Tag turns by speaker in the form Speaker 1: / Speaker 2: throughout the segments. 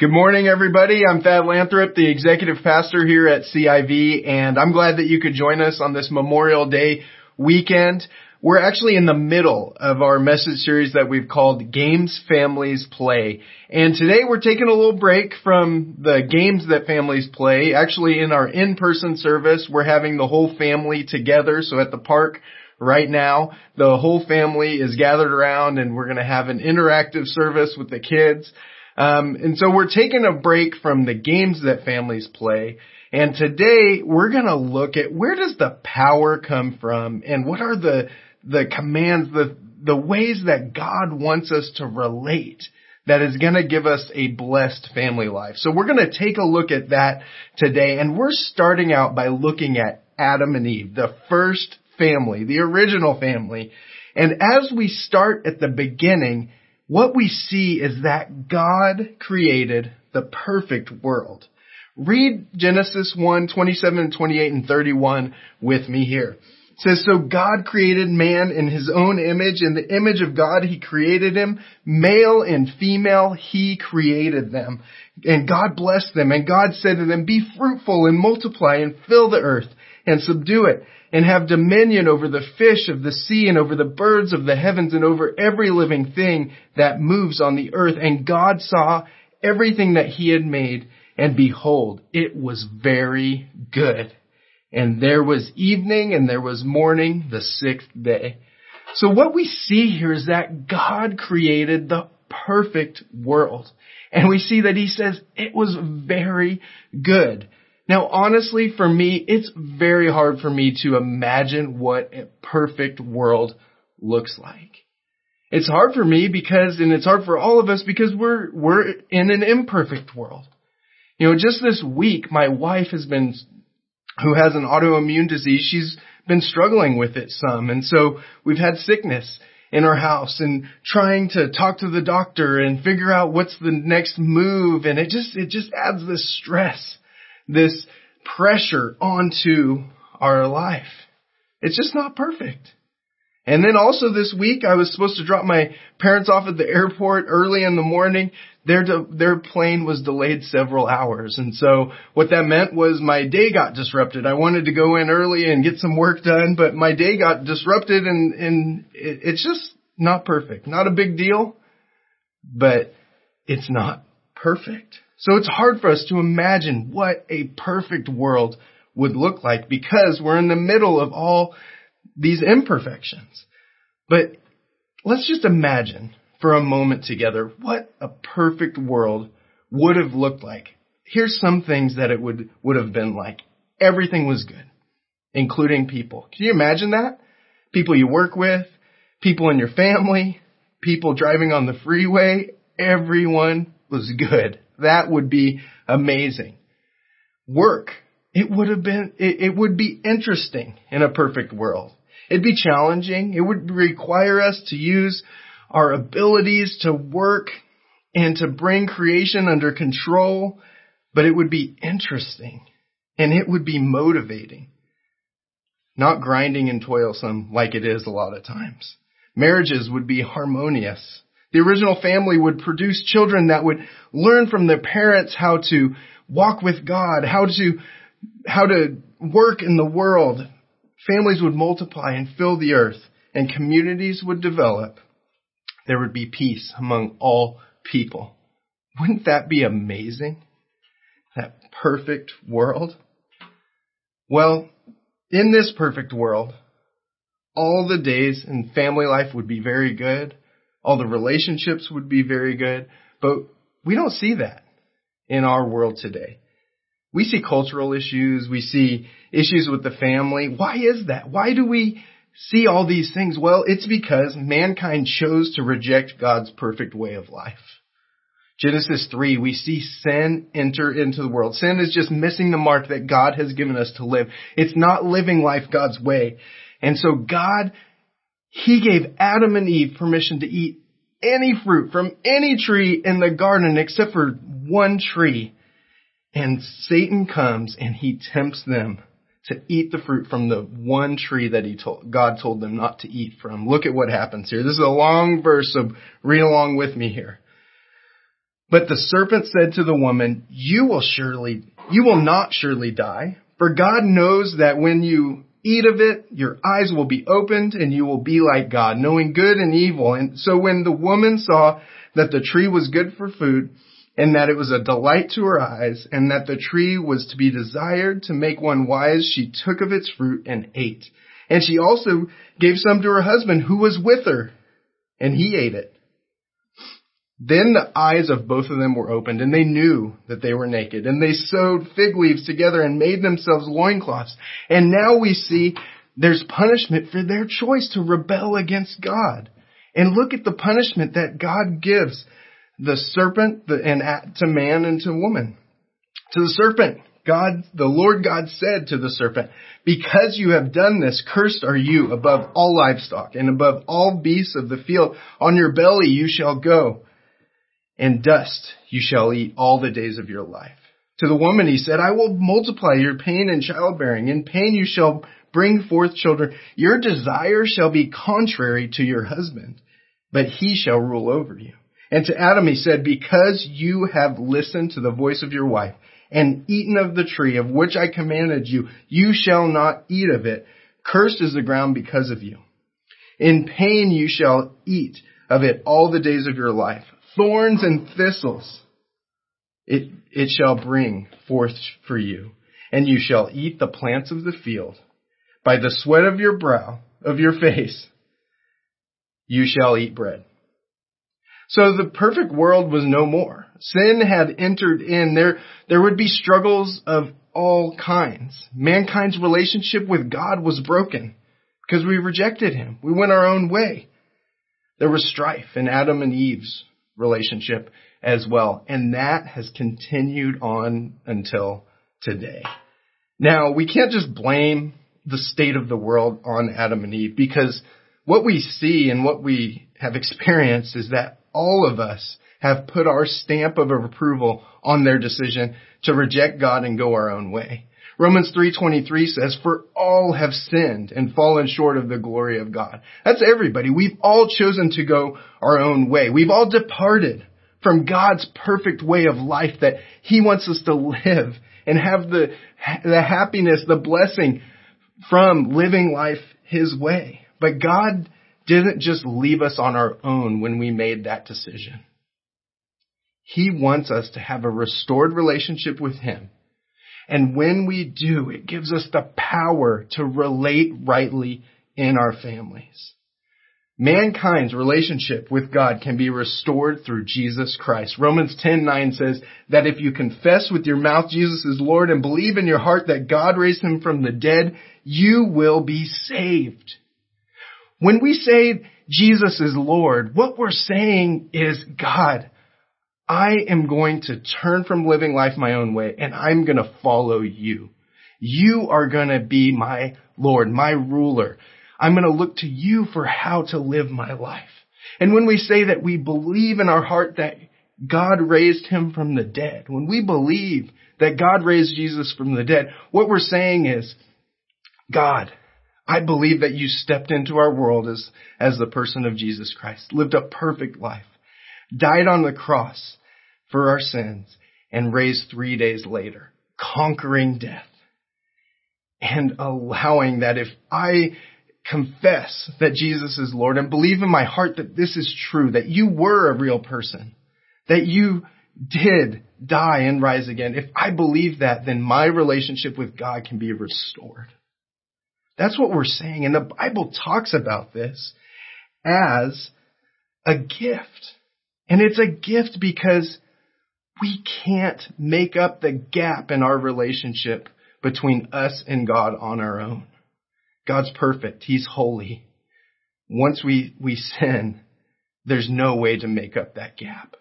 Speaker 1: Good morning, everybody. I'm Thad Lanthrop, the executive pastor here at CIV, and I'm glad that you could join us on this Memorial Day weekend. We're actually in the middle of our message series that we've called Games Families Play. And today we're taking a little break from the games that families play. Actually, in our in-person service, we're having the whole family together. So at the park right now, the whole family is gathered around and we're going to have an interactive service with the kids. Um, and so we're taking a break from the games that families play. And today we're going to look at where does the power come from and what are the, the commands, the, the ways that God wants us to relate that is going to give us a blessed family life. So we're going to take a look at that today and we're starting out by looking at Adam and Eve, the first family, the original family. And as we start at the beginning, what we see is that God created the perfect world. Read Genesis 1, 27, 28, and 31 with me here. It says, So God created man in his own image. In the image of God, he created him. Male and female, he created them. And God blessed them. And God said to them, Be fruitful and multiply and fill the earth and subdue it and have dominion over the fish of the sea and over the birds of the heavens and over every living thing that moves on the earth. And God saw everything that he had made and behold, it was very good. And there was evening and there was morning the sixth day. So what we see here is that God created the perfect world. And we see that he says it was very good. Now, honestly, for me, it's very hard for me to imagine what a perfect world looks like. It's hard for me because, and it's hard for all of us because we're, we're in an imperfect world. You know, just this week, my wife has been, who has an autoimmune disease, she's been struggling with it some. And so we've had sickness in our house and trying to talk to the doctor and figure out what's the next move. And it just, it just adds this stress this pressure onto our life. It's just not perfect. And then also this week, I was supposed to drop my parents off at the airport early in the morning. Their, their plane was delayed several hours. And so what that meant was my day got disrupted. I wanted to go in early and get some work done, but my day got disrupted and, and it, it's just not perfect. Not a big deal, but it's not perfect. So it's hard for us to imagine what a perfect world would look like because we're in the middle of all these imperfections. But let's just imagine for a moment together what a perfect world would have looked like. Here's some things that it would, would have been like. Everything was good, including people. Can you imagine that? People you work with, people in your family, people driving on the freeway, everyone was good. That would be amazing. Work. It would have been, it, it would be interesting in a perfect world. It'd be challenging. It would require us to use our abilities to work and to bring creation under control, but it would be interesting and it would be motivating. Not grinding and toilsome like it is a lot of times. Marriages would be harmonious. The original family would produce children that would learn from their parents how to walk with God, how to, how to work in the world. Families would multiply and fill the earth and communities would develop. There would be peace among all people. Wouldn't that be amazing? That perfect world? Well, in this perfect world, all the days in family life would be very good all the relationships would be very good. But we don't see that in our world today. We see cultural issues. We see issues with the family. Why is that? Why do we see all these things? Well, it's because mankind chose to reject God's perfect way of life. Genesis 3, we see sin enter into the world. Sin is just missing the mark that God has given us to live. It's not living life God's way. And so God he gave Adam and Eve permission to eat any fruit from any tree in the garden except for one tree. And Satan comes and he tempts them to eat the fruit from the one tree that he told, God told them not to eat from. Look at what happens here. This is a long verse, so read along with me here. But the serpent said to the woman, you will surely, you will not surely die, for God knows that when you eat of it, your eyes will be opened and you will be like God, knowing good and evil. And so when the woman saw that the tree was good for food and that it was a delight to her eyes and that the tree was to be desired to make one wise, she took of its fruit and ate. And she also gave some to her husband who was with her and he ate it. Then the eyes of both of them were opened, and they knew that they were naked, and they sewed fig leaves together and made themselves loincloths. And now we see there's punishment for their choice to rebel against God. And look at the punishment that God gives the serpent and to man and to woman. To the serpent, God, the Lord God said to the serpent, because you have done this, cursed are you above all livestock and above all beasts of the field. On your belly you shall go and dust you shall eat all the days of your life. To the woman he said, I will multiply your pain in childbearing. In pain you shall bring forth children. Your desire shall be contrary to your husband, but he shall rule over you. And to Adam he said, because you have listened to the voice of your wife and eaten of the tree of which I commanded you, you shall not eat of it. Cursed is the ground because of you. In pain you shall eat of it all the days of your life thorns and thistles it, it shall bring forth for you, and you shall eat the plants of the field. By the sweat of your brow, of your face, you shall eat bread. So the perfect world was no more. Sin had entered in. There, there would be struggles of all kinds. Mankind's relationship with God was broken because we rejected Him. We went our own way. There was strife in Adam and Eve's relationship as well. And that has continued on until today. Now, we can't just blame the state of the world on Adam and Eve because what we see and what we have experienced is that all of us have put our stamp of approval on their decision to reject God and go our own way. Romans 3:23 says, "For all have sinned and fallen short of the glory of God." That's everybody. We've all chosen to go our own way. We've all departed from God's perfect way of life that He wants us to live and have the, the happiness, the blessing from living life His way. But God didn't just leave us on our own when we made that decision. He wants us to have a restored relationship with Him and when we do, it gives us the power to relate rightly in our families. Mankind's relationship with God can be restored through Jesus Christ. Romans 10:9 says that if you confess with your mouth Jesus is Lord and believe in your heart that God raised him from the dead, you will be saved. When we say Jesus is Lord, what we're saying is God, I am going to turn from living life my own way and I'm going to follow you. You are going to be my Lord, my ruler. I'm going to look to you for how to live my life. And when we say that we believe in our heart that God raised him from the dead, when we believe that God raised Jesus from the dead, what we're saying is, God, I believe that you stepped into our world as, as the person of Jesus Christ, lived a perfect life, died on the cross, for our sins and raised three days later, conquering death and allowing that if I confess that Jesus is Lord and believe in my heart that this is true, that you were a real person, that you did die and rise again, if I believe that, then my relationship with God can be restored. That's what we're saying. And the Bible talks about this as a gift. And it's a gift because we can't make up the gap in our relationship between us and God on our own. God's perfect. He's holy. Once we, we sin, there's no way to make up that gap.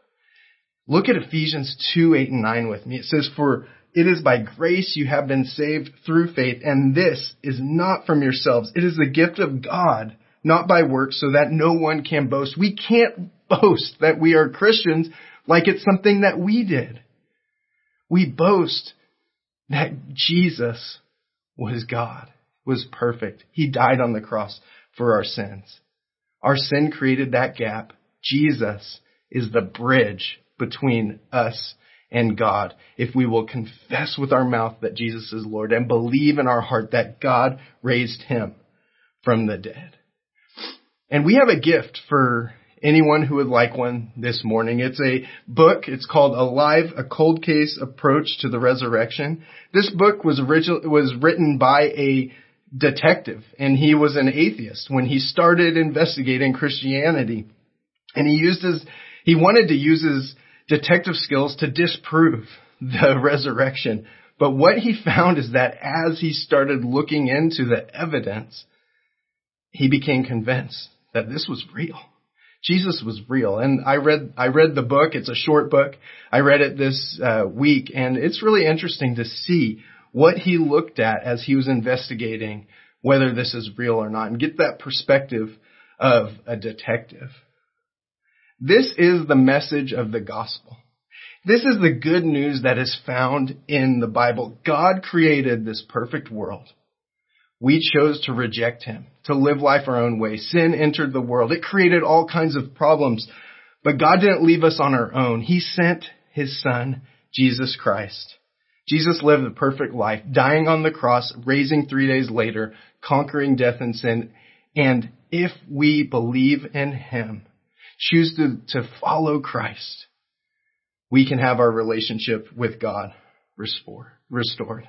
Speaker 1: Look at Ephesians 2, 8 and 9 with me. It says, for it is by grace you have been saved through faith, and this is not from yourselves. It is the gift of God, not by works, so that no one can boast. We can't boast that we are Christians like it's something that we did. We boast that Jesus was God, was perfect. He died on the cross for our sins. Our sin created that gap. Jesus is the bridge between us and God if we will confess with our mouth that Jesus is Lord and believe in our heart that God raised him from the dead. And we have a gift for anyone who would like one this morning. It's a book. It's called Alive, a cold case approach to the resurrection. This book was original, was written by a detective and he was an atheist when he started investigating Christianity. And he used his, he wanted to use his detective skills to disprove the resurrection. But what he found is that as he started looking into the evidence, he became convinced that this was real. Jesus was real. And I read, I read the book. It's a short book. I read it this uh, week and it's really interesting to see what he looked at as he was investigating whether this is real or not and get that perspective of a detective. This is the message of the gospel. This is the good news that is found in the Bible. God created this perfect world. We chose to reject him, to live life our own way. Sin entered the world. It created all kinds of problems. But God didn't leave us on our own. He sent his son, Jesus Christ. Jesus lived the perfect life, dying on the cross, raising three days later, conquering death and sin. And if we believe in him, choose to, to follow Christ, we can have our relationship with God restore, restored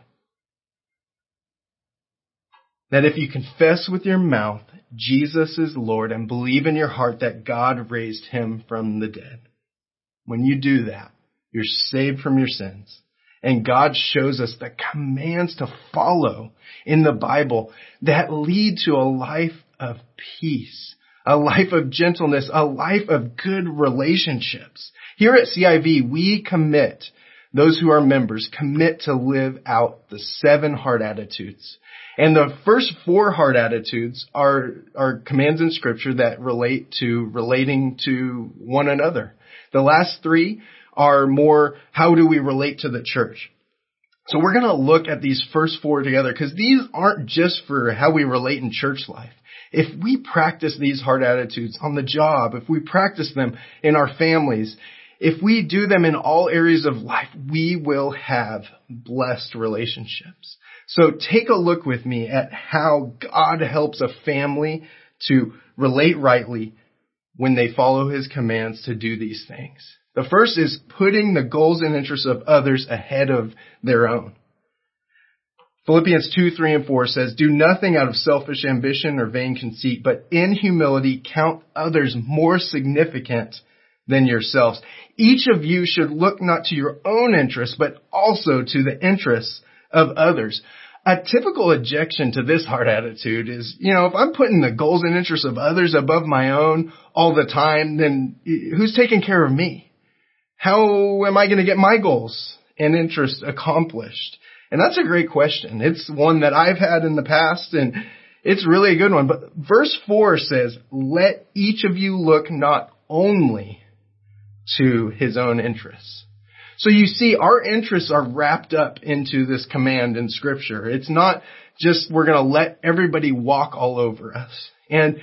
Speaker 1: that if you confess with your mouth Jesus is Lord and believe in your heart that God raised him from the dead, when you do that, you're saved from your sins. And God shows us the commands to follow in the Bible that lead to a life of peace, a life of gentleness, a life of good relationships. Here at CIV, we commit, those who are members commit to live out the seven heart attitudes and the first four heart attitudes are, are commands in scripture that relate to relating to one another. The last three are more, how do we relate to the church? So we're going to look at these first four together because these aren't just for how we relate in church life. If we practice these heart attitudes on the job, if we practice them in our families, if we do them in all areas of life, we will have blessed relationships. So take a look with me at how God helps a family to relate rightly when they follow his commands to do these things. The first is putting the goals and interests of others ahead of their own. Philippians 2, 3, and 4 says, Do nothing out of selfish ambition or vain conceit, but in humility count others more significant than yourselves. Each of you should look not to your own interests, but also to the interests of others. A typical objection to this heart attitude is, you know, if I'm putting the goals and interests of others above my own all the time, then who's taking care of me? How am I going to get my goals and interests accomplished? And that's a great question. It's one that I've had in the past and it's really a good one. But verse four says, let each of you look not only to his own interests, so you see, our interests are wrapped up into this command in scripture. It's not just we're going to let everybody walk all over us. And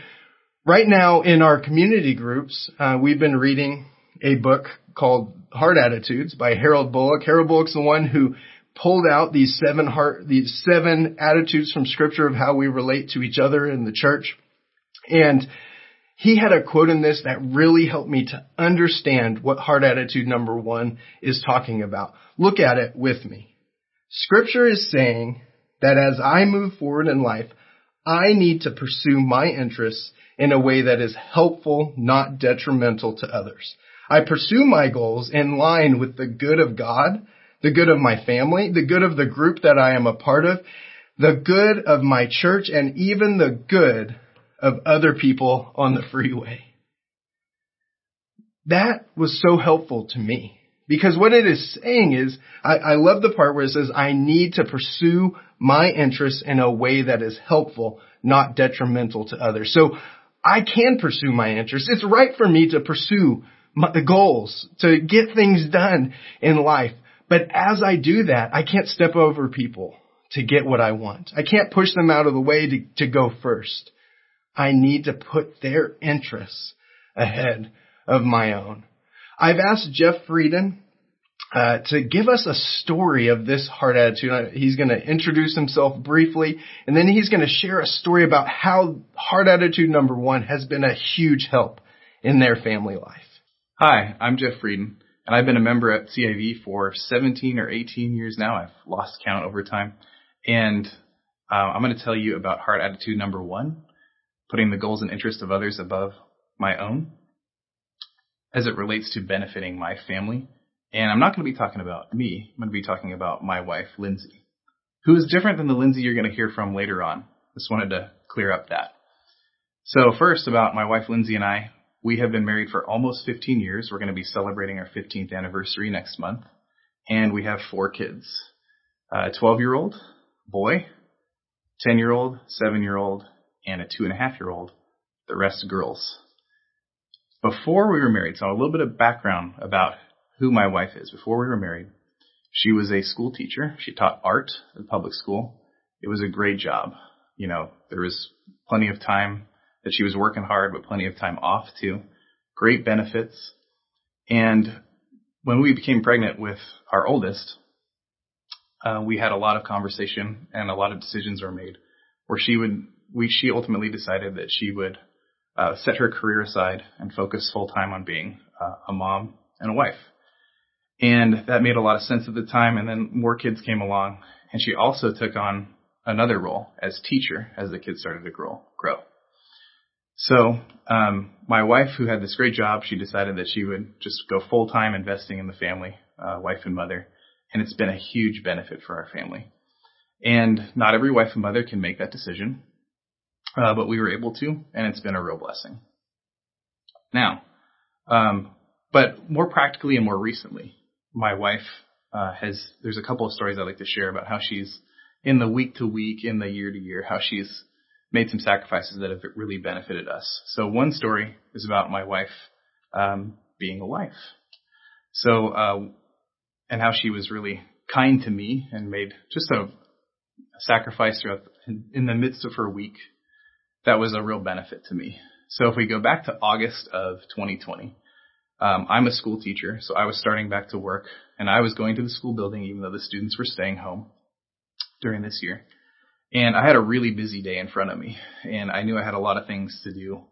Speaker 1: right now in our community groups, uh, we've been reading a book called Heart Attitudes by Harold Bullock. Harold Bullock's the one who pulled out these seven heart, these seven attitudes from scripture of how we relate to each other in the church. And he had a quote in this that really helped me to understand what heart attitude number one is talking about. Look at it with me. Scripture is saying that as I move forward in life, I need to pursue my interests in a way that is helpful, not detrimental to others. I pursue my goals in line with the good of God, the good of my family, the good of the group that I am a part of, the good of my church, and even the good of other people on the freeway. That was so helpful to me because what it is saying is, I, I love the part where it says, I need to pursue my interests in a way that is helpful, not detrimental to others. So I can pursue my interests. It's right for me to pursue my, the goals, to get things done in life. But as I do that, I can't step over people to get what I want. I can't push them out of the way to, to go first. I need to put their interests ahead of my own. I've asked Jeff Frieden uh, to give us a story of this heart attitude. Uh, he's going to introduce himself briefly, and then he's going to share a story about how heart attitude number one has been a huge help in their family life.
Speaker 2: Hi, I'm Jeff Frieden, and I've been a member at CIV for 17 or 18 years now. I've lost count over time. And uh, I'm going to tell you about heart attitude number one, putting the goals and interests of others above my own as it relates to benefiting my family. And I'm not going to be talking about me. I'm going to be talking about my wife, Lindsay, who is different than the Lindsay you're going to hear from later on. Just wanted to clear up that. So first about my wife, Lindsay and I, we have been married for almost 15 years. We're going to be celebrating our 15th anniversary next month. And we have four kids. Uh, A 12 year old boy, 10 year old, 7 year old, and a two and a half year old. The rest girls. Before we were married, so a little bit of background about who my wife is. Before we were married, she was a school teacher. She taught art at public school. It was a great job. You know, there was plenty of time that she was working hard, but plenty of time off too. Great benefits. And when we became pregnant with our oldest, uh, we had a lot of conversation and a lot of decisions were made where she would, we, she ultimately decided that she would uh, set her career aside and focus full time on being uh, a mom and a wife. And that made a lot of sense at the time. And then more kids came along and she also took on another role as teacher as the kids started to grow, grow. So, um, my wife, who had this great job, she decided that she would just go full time investing in the family, uh, wife and mother. And it's been a huge benefit for our family. And not every wife and mother can make that decision, uh, but we were able to, and it's been a real blessing. Now, um, but more practically and more recently, my wife uh, has. There's a couple of stories I'd like to share about how she's in the week to week, in the year to year, how she's made some sacrifices that have really benefited us. So one story is about my wife um, being a wife. So uh, and how she was really kind to me and made just a, sacrifice throughout in the midst of her week. That was a real benefit to me. So if we go back to August of 2020, um, I'm a school teacher, so I was starting back to work, and I was going to the school building even though the students were staying home during this year. And I had a really busy day in front of me, and I knew I had a lot of things to do.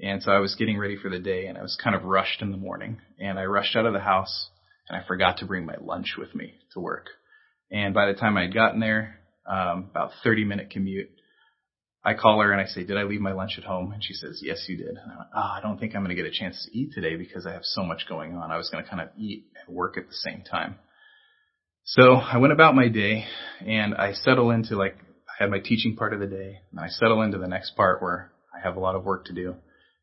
Speaker 2: And so I was getting ready for the day, and I was kind of rushed in the morning. And I rushed out of the house, and I forgot to bring my lunch with me to work. And by the time I had gotten there, um, about 30 minute commute, I call her and I say, did I leave my lunch at home? And she says, yes, you did. And I went, oh, I don't think I'm going to get a chance to eat today because I have so much going on. I was going to kind of eat and work at the same time. So I went about my day and I settle into like, I had my teaching part of the day and I settle into the next part where I have a lot of work to do.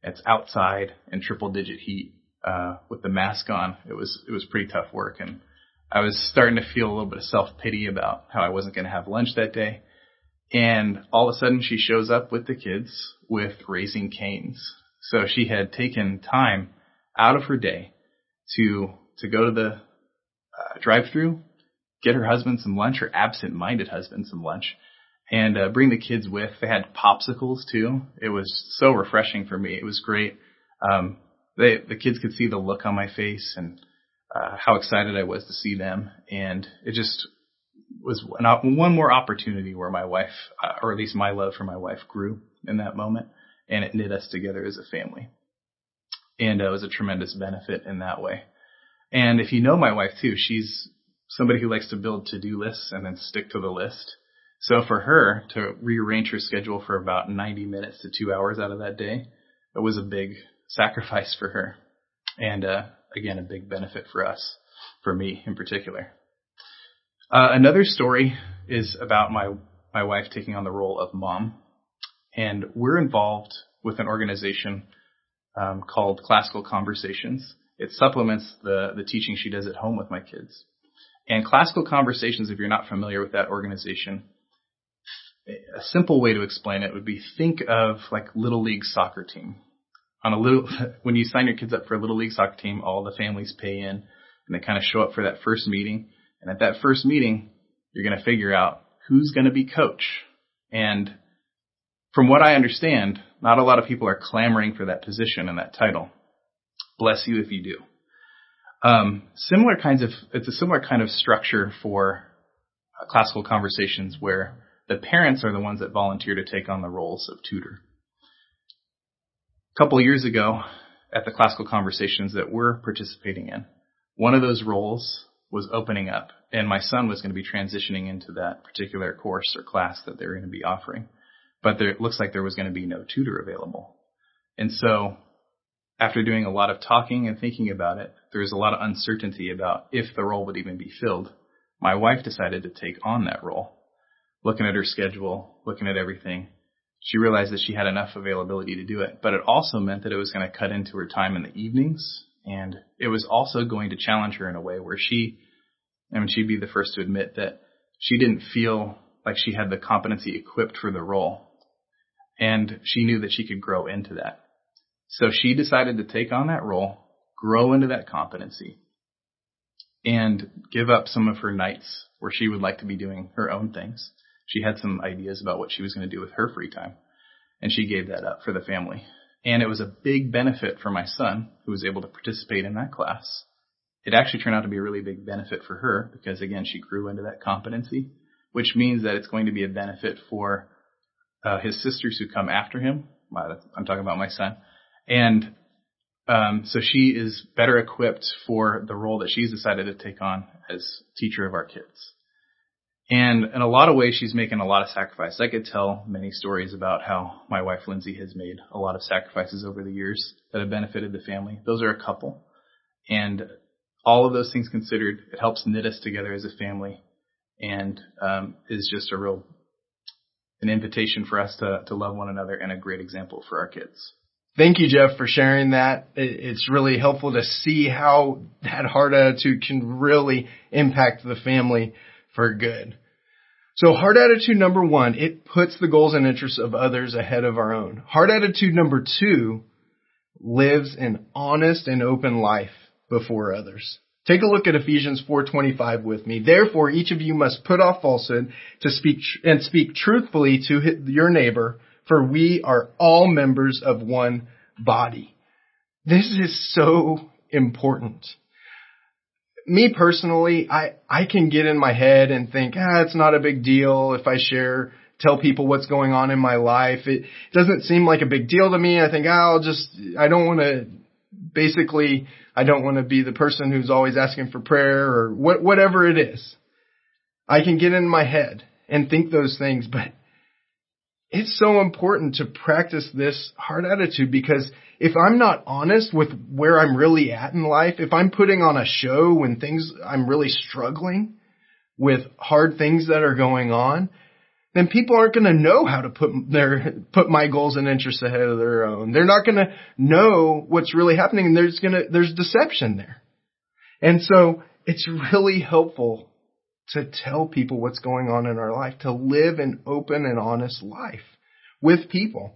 Speaker 2: It's outside in triple digit heat, uh, with the mask on. It was, it was pretty tough work and I was starting to feel a little bit of self pity about how I wasn't going to have lunch that day. And all of a sudden she shows up with the kids with Raising Cane's. So she had taken time out of her day to, to go to the uh, drive through, get her husband some lunch, her absent minded husband some lunch, and uh, bring the kids with. They had popsicles too. It was so refreshing for me. It was great. Um, they, the kids could see the look on my face and uh, how excited I was to see them, and it just was one more opportunity where my wife, uh, or at least my love for my wife, grew in that moment, and it knit us together as a family. And uh, it was a tremendous benefit in that way. And if you know my wife too, she's somebody who likes to build to-do lists and then stick to the list. So for her to rearrange her schedule for about 90 minutes to two hours out of that day, it was a big sacrifice for her. And, uh, again, a big benefit for us, for me in particular. Uh, another story is about my my wife taking on the role of mom, and we're involved with an organization um, called Classical Conversations. It supplements the the teaching she does at home with my kids. And Classical Conversations, if you're not familiar with that organization, a simple way to explain it would be think of like little league soccer team. On a little, when you sign your kids up for a little league soccer team, all the families pay in and they kind of show up for that first meeting and at that first meeting, you're going to figure out who's going to be coach. And from what I understand, not a lot of people are clamoring for that position and that title. Bless you if you do. Um, similar kinds of, it's a similar kind of structure for uh, classical conversations where the parents are the ones that volunteer to take on the roles of tutor. A couple years ago, at the classical conversations that we're participating in, one of those roles was opening up, and my son was going to be transitioning into that particular course or class that they're going to be offering. But there, it looks like there was going to be no tutor available. And so after doing a lot of talking and thinking about it, there was a lot of uncertainty about if the role would even be filled. My wife decided to take on that role. Looking at her schedule, looking at everything, she realized that she had enough availability to do it. But it also meant that it was going to cut into her time in the evenings, and it was also going to challenge her in a way where she, I mean, she'd be the first to admit that she didn't feel like she had the competency equipped for the role. And she knew that she could grow into that. So she decided to take on that role, grow into that competency, and give up some of her nights where she would like to be doing her own things. She had some ideas about what she was going to do with her free time, and she gave that up for the family. And it was a big benefit for my son, who was able to participate in that class. It actually turned out to be a really big benefit for her because, again, she grew into that competency, which means that it's going to be a benefit for uh, his sisters who come after him. I'm talking about my son and um, so she is better equipped for the role that she's decided to take on as teacher of our kids. And in a lot of ways, she's making a lot of sacrifices. I could tell many stories about how my wife Lindsay has made a lot of sacrifices over the years that have benefited the family. Those are a couple. And all of those things considered, it helps knit us together as a family and um, is just a real an invitation for us to, to love one another and a great example for our kids.
Speaker 1: Thank you, Jeff, for sharing that. It's really helpful to see how that heart attitude can really impact the family for good. So heart attitude number one, it puts the goals and interests of others ahead of our own. Heart attitude number two lives an honest and open life before others. Take a look at Ephesians 4:25 with me. Therefore, each of you must put off falsehood to speak and speak truthfully to your neighbor for we are all members of one body. This is so important. Me personally, I, I can get in my head and think, ah, it's not a big deal if I share, tell people what's going on in my life. It doesn't seem like a big deal to me. I think, ah, I'll just, I don't want to, basically, I don't want to be the person who's always asking for prayer or what, whatever it is. I can get in my head and think those things, but it's so important to practice this heart attitude because if I'm not honest with where I'm really at in life, if I'm putting on a show when things, I'm really struggling with hard things that are going on, then people aren't going to know how to put their, put my goals and interests ahead of their own. They're not going to know what's really happening and there's going to, there's deception there. And so it's really helpful to tell people what's going on in our life, to live an open and honest life with people.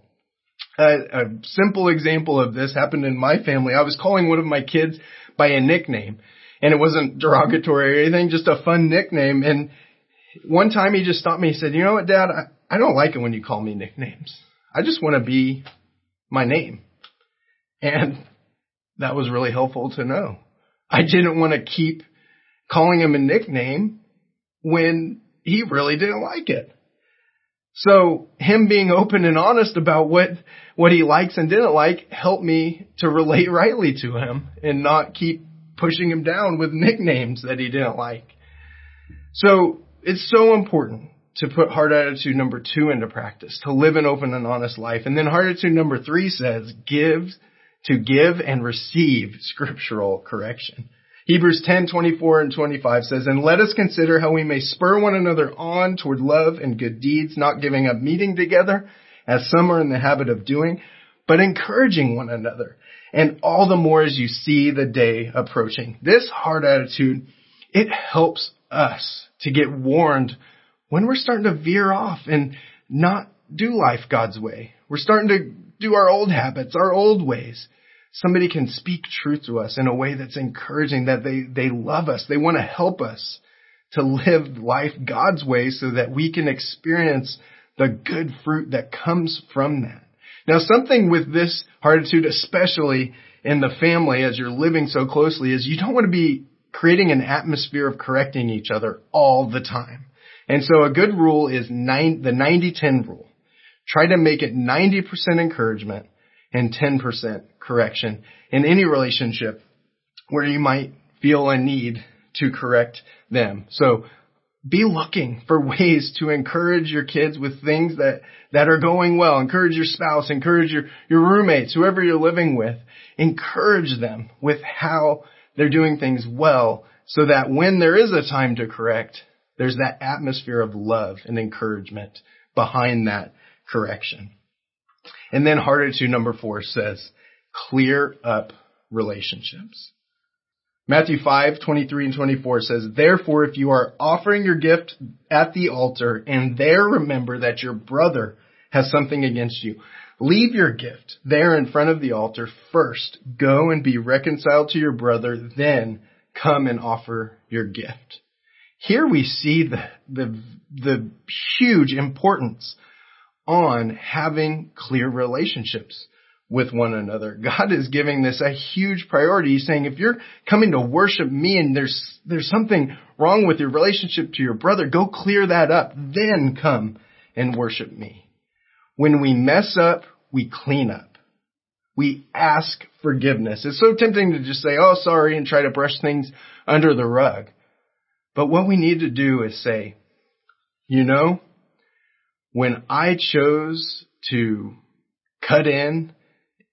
Speaker 1: a simple example of this happened in my family. I was calling one of my kids by a nickname and it wasn't derogatory or anything, just a fun nickname. And one time he just stopped me. He said, you know what, dad, I, I don't like it when you call me nicknames. I just want to be my name. And that was really helpful to know. I didn't want to keep calling him a nickname when he really didn't like it. So him being open and honest about what, what he likes and didn't like helped me to relate rightly to him and not keep pushing him down with nicknames that he didn't like. So it's so important to put heart attitude number two into practice, to live an open and honest life. And then heart attitude number three says, give, to give and receive scriptural correction. Hebrews 10, 24 and 25 says, And let us consider how we may spur one another on toward love and good deeds, not giving up meeting together, as some are in the habit of doing, but encouraging one another. And all the more as you see the day approaching. This heart attitude, it helps us to get warned when we're starting to veer off and not do life God's way. We're starting to do our old habits, our old ways somebody can speak truth to us in a way that's encouraging, that they, they love us. They want to help us to live life God's way so that we can experience the good fruit that comes from that. Now something with this heart attitude especially in the family as you're living so closely is you don't want to be creating an atmosphere of correcting each other all the time. And so a good rule is nine, the 90-10 rule. Try to make it 90% encouragement and 10% correction in any relationship where you might feel a need to correct them. So be looking for ways to encourage your kids with things that, that are going well. Encourage your spouse, encourage your, your roommates, whoever you're living with. Encourage them with how they're doing things well so that when there is a time to correct, there's that atmosphere of love and encouragement behind that correction. And then heart attitude number four says, clear up relationships. Matthew 5, 23 and 24 says, Therefore, if you are offering your gift at the altar and there remember that your brother has something against you, leave your gift there in front of the altar first. Go and be reconciled to your brother, then come and offer your gift. Here we see the, the, the huge importance on having clear relationships with one another. God is giving this a huge priority. He's saying if you're coming to worship me and there's, there's something wrong with your relationship to your brother, go clear that up. Then come and worship me. When we mess up, we clean up. We ask forgiveness. It's so tempting to just say, oh, sorry, and try to brush things under the rug. But what we need to do is say, you know, when I chose to cut in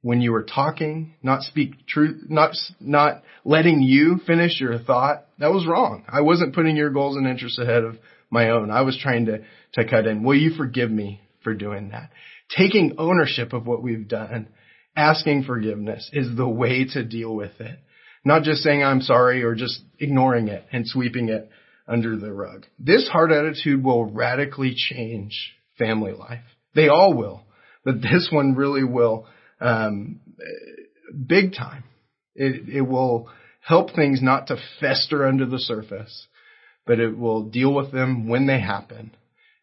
Speaker 1: when you were talking, not speak truth, not, not letting you finish your thought, that was wrong. I wasn't putting your goals and interests ahead of my own. I was trying to, to cut in. Will you forgive me for doing that? Taking ownership of what we've done, asking forgiveness is the way to deal with it. Not just saying I'm sorry or just ignoring it and sweeping it under the rug. This heart attitude will radically change family life. They all will, but this one really will um, big time. It, it will help things not to fester under the surface, but it will deal with them when they happen.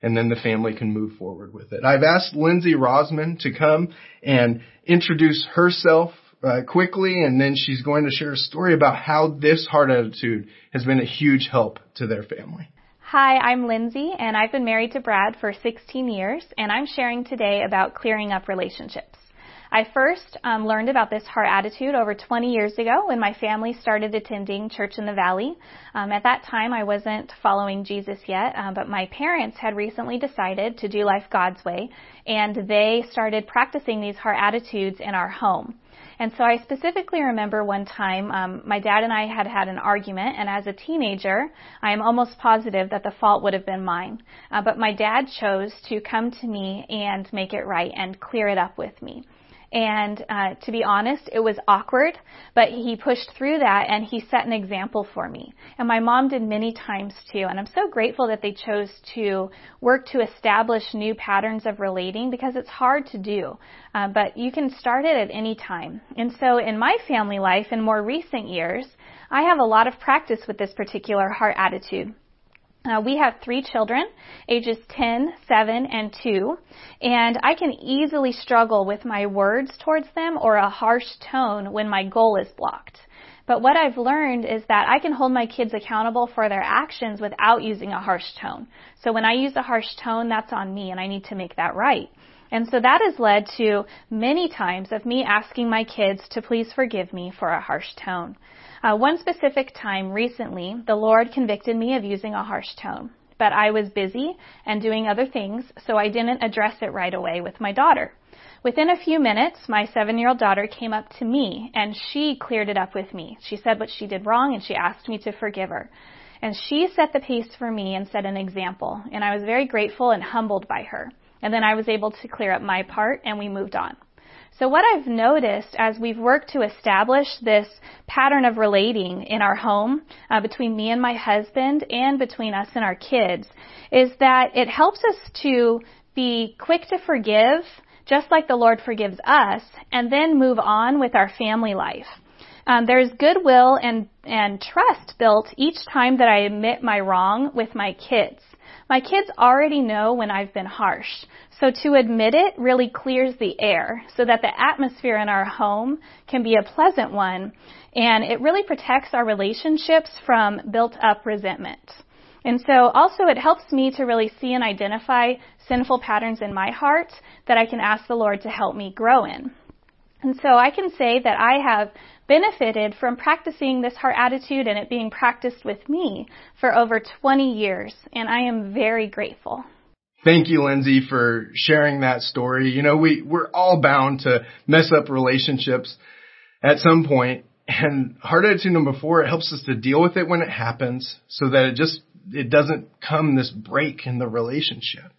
Speaker 1: And then the family can move forward with it. I've asked Lindsay Rosman to come and introduce herself uh, quickly, and then she's going to share a story about how this heart attitude has been a huge help to their family.
Speaker 3: Hi, I'm Lindsay, and I've been married to Brad for 16 years, and I'm sharing today about clearing up relationships. I first um, learned about this heart attitude over 20 years ago when my family started attending Church in the Valley. Um, at that time, I wasn't following Jesus yet, uh, but my parents had recently decided to do life God's way, and they started practicing these heart attitudes in our home. And so I specifically remember one time um, my dad and I had had an argument, and as a teenager, I am almost positive that the fault would have been mine. Uh, but my dad chose to come to me and make it right and clear it up with me. And uh, to be honest, it was awkward, but he pushed through that and he set an example for me. And my mom did many times too. And I'm so grateful that they chose to work to establish new patterns of relating because it's hard to do. Uh, but you can start it at any time. And so in my family life in more recent years, I have a lot of practice with this particular heart attitude. Uh, we have three children, ages 10, 7, and 2, and I can easily struggle with my words towards them or a harsh tone when my goal is blocked. But what I've learned is that I can hold my kids accountable for their actions without using a harsh tone. So when I use a harsh tone, that's on me and I need to make that right. And so that has led to many times of me asking my kids to please forgive me for a harsh tone. Uh, one specific time recently, the Lord convicted me of using a harsh tone, but I was busy and doing other things, so I didn't address it right away with my daughter. Within a few minutes, my seven year old daughter came up to me and she cleared it up with me. She said what she did wrong and she asked me to forgive her. And she set the pace for me and set an example. And I was very grateful and humbled by her. And then I was able to clear up my part and we moved on. So what I've noticed as we've worked to establish this pattern of relating in our home uh, between me and my husband and between us and our kids is that it helps us to be quick to forgive just like the Lord forgives us and then move on with our family life. Um, there's goodwill and, and trust built each time that I admit my wrong with my kids. My kids already know when I've been harsh. So to admit it really clears the air so that the atmosphere in our home can be a pleasant one and it really protects our relationships from built up resentment. And so also it helps me to really see and identify sinful patterns in my heart that I can ask the Lord to help me grow in. And so I can say that I have benefited from practicing this heart attitude and it being practiced with me for over 20 years, and I am very grateful.
Speaker 1: Thank you, Lindsay, for sharing that story. You know, we, we're all bound to mess up relationships at some point, and heart attitude number four, it helps us to deal with it when it happens so that it just, it doesn't come this break in the relationship.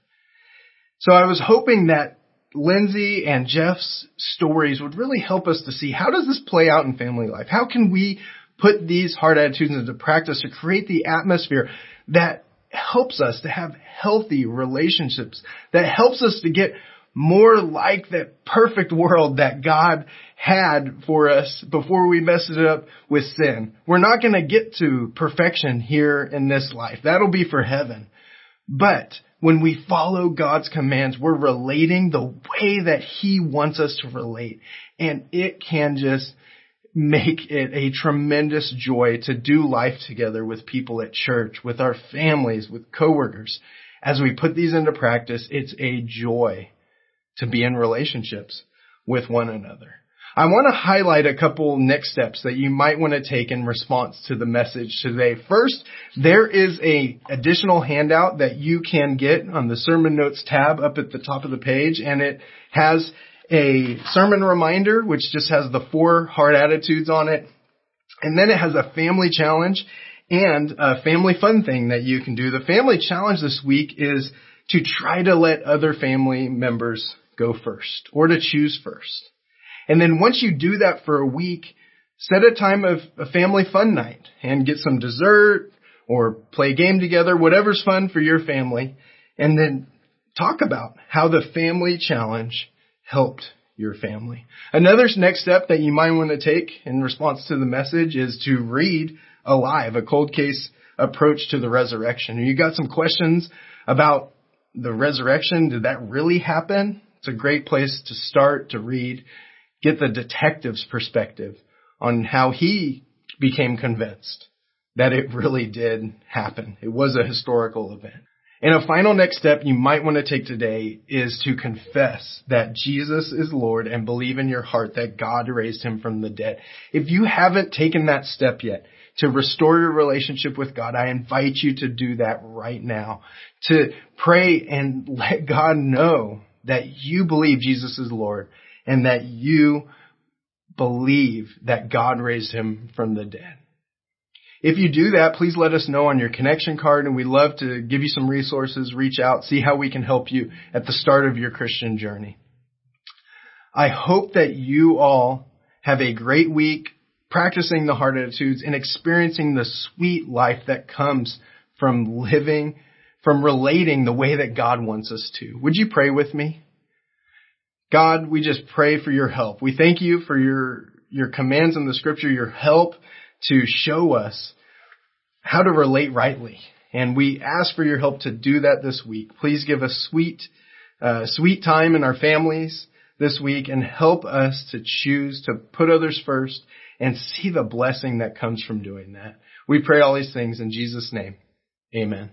Speaker 1: So I was hoping that Lindsay and Jeff's stories would really help us to see how does this play out in family life? How can we put these heart attitudes into practice to create the atmosphere that helps us to have healthy relationships, that helps us to get more like that perfect world that God had for us before we messed it up with sin. We're not going to get to perfection here in this life. That'll be for heaven. But when we follow God's commands, we're relating the way that He wants us to relate. And it can just make it a tremendous joy to do life together with people at church, with our families, with coworkers. As we put these into practice, it's a joy to be in relationships with one another. I want to highlight a couple next steps that you might want to take in response to the message today. First, there is a additional handout that you can get on the sermon notes tab up at the top of the page and it has a sermon reminder which just has the four heart attitudes on it. And then it has a family challenge and a family fun thing that you can do. The family challenge this week is to try to let other family members go first or to choose first. And then once you do that for a week, set a time of a family fun night and get some dessert or play a game together, whatever's fun for your family. And then talk about how the family challenge helped your family. Another next step that you might want to take in response to the message is to read Alive, a cold case approach to the resurrection. You got some questions about the resurrection. Did that really happen? It's a great place to start to read get the detective's perspective on how he became convinced that it really did happen. It was a historical event. And a final next step you might want to take today is to confess that Jesus is Lord and believe in your heart that God raised him from the dead. If you haven't taken that step yet to restore your relationship with God, I invite you to do that right now. To pray and let God know that you believe Jesus is Lord and that you believe that God raised him from the dead. If you do that, please let us know on your connection card and we'd love to give you some resources, reach out, see how we can help you at the start of your Christian journey. I hope that you all have a great week practicing the heart attitudes and experiencing the sweet life that comes from living, from relating the way that God wants us to. Would you pray with me? God, we just pray for your help. We thank you for your, your commands in the scripture, your help to show us how to relate rightly. And we ask for your help to do that this week. Please give us sweet, uh, sweet time in our families this week and help us to choose to put others first and see the blessing that comes from doing that. We pray all these things in Jesus' name. Amen.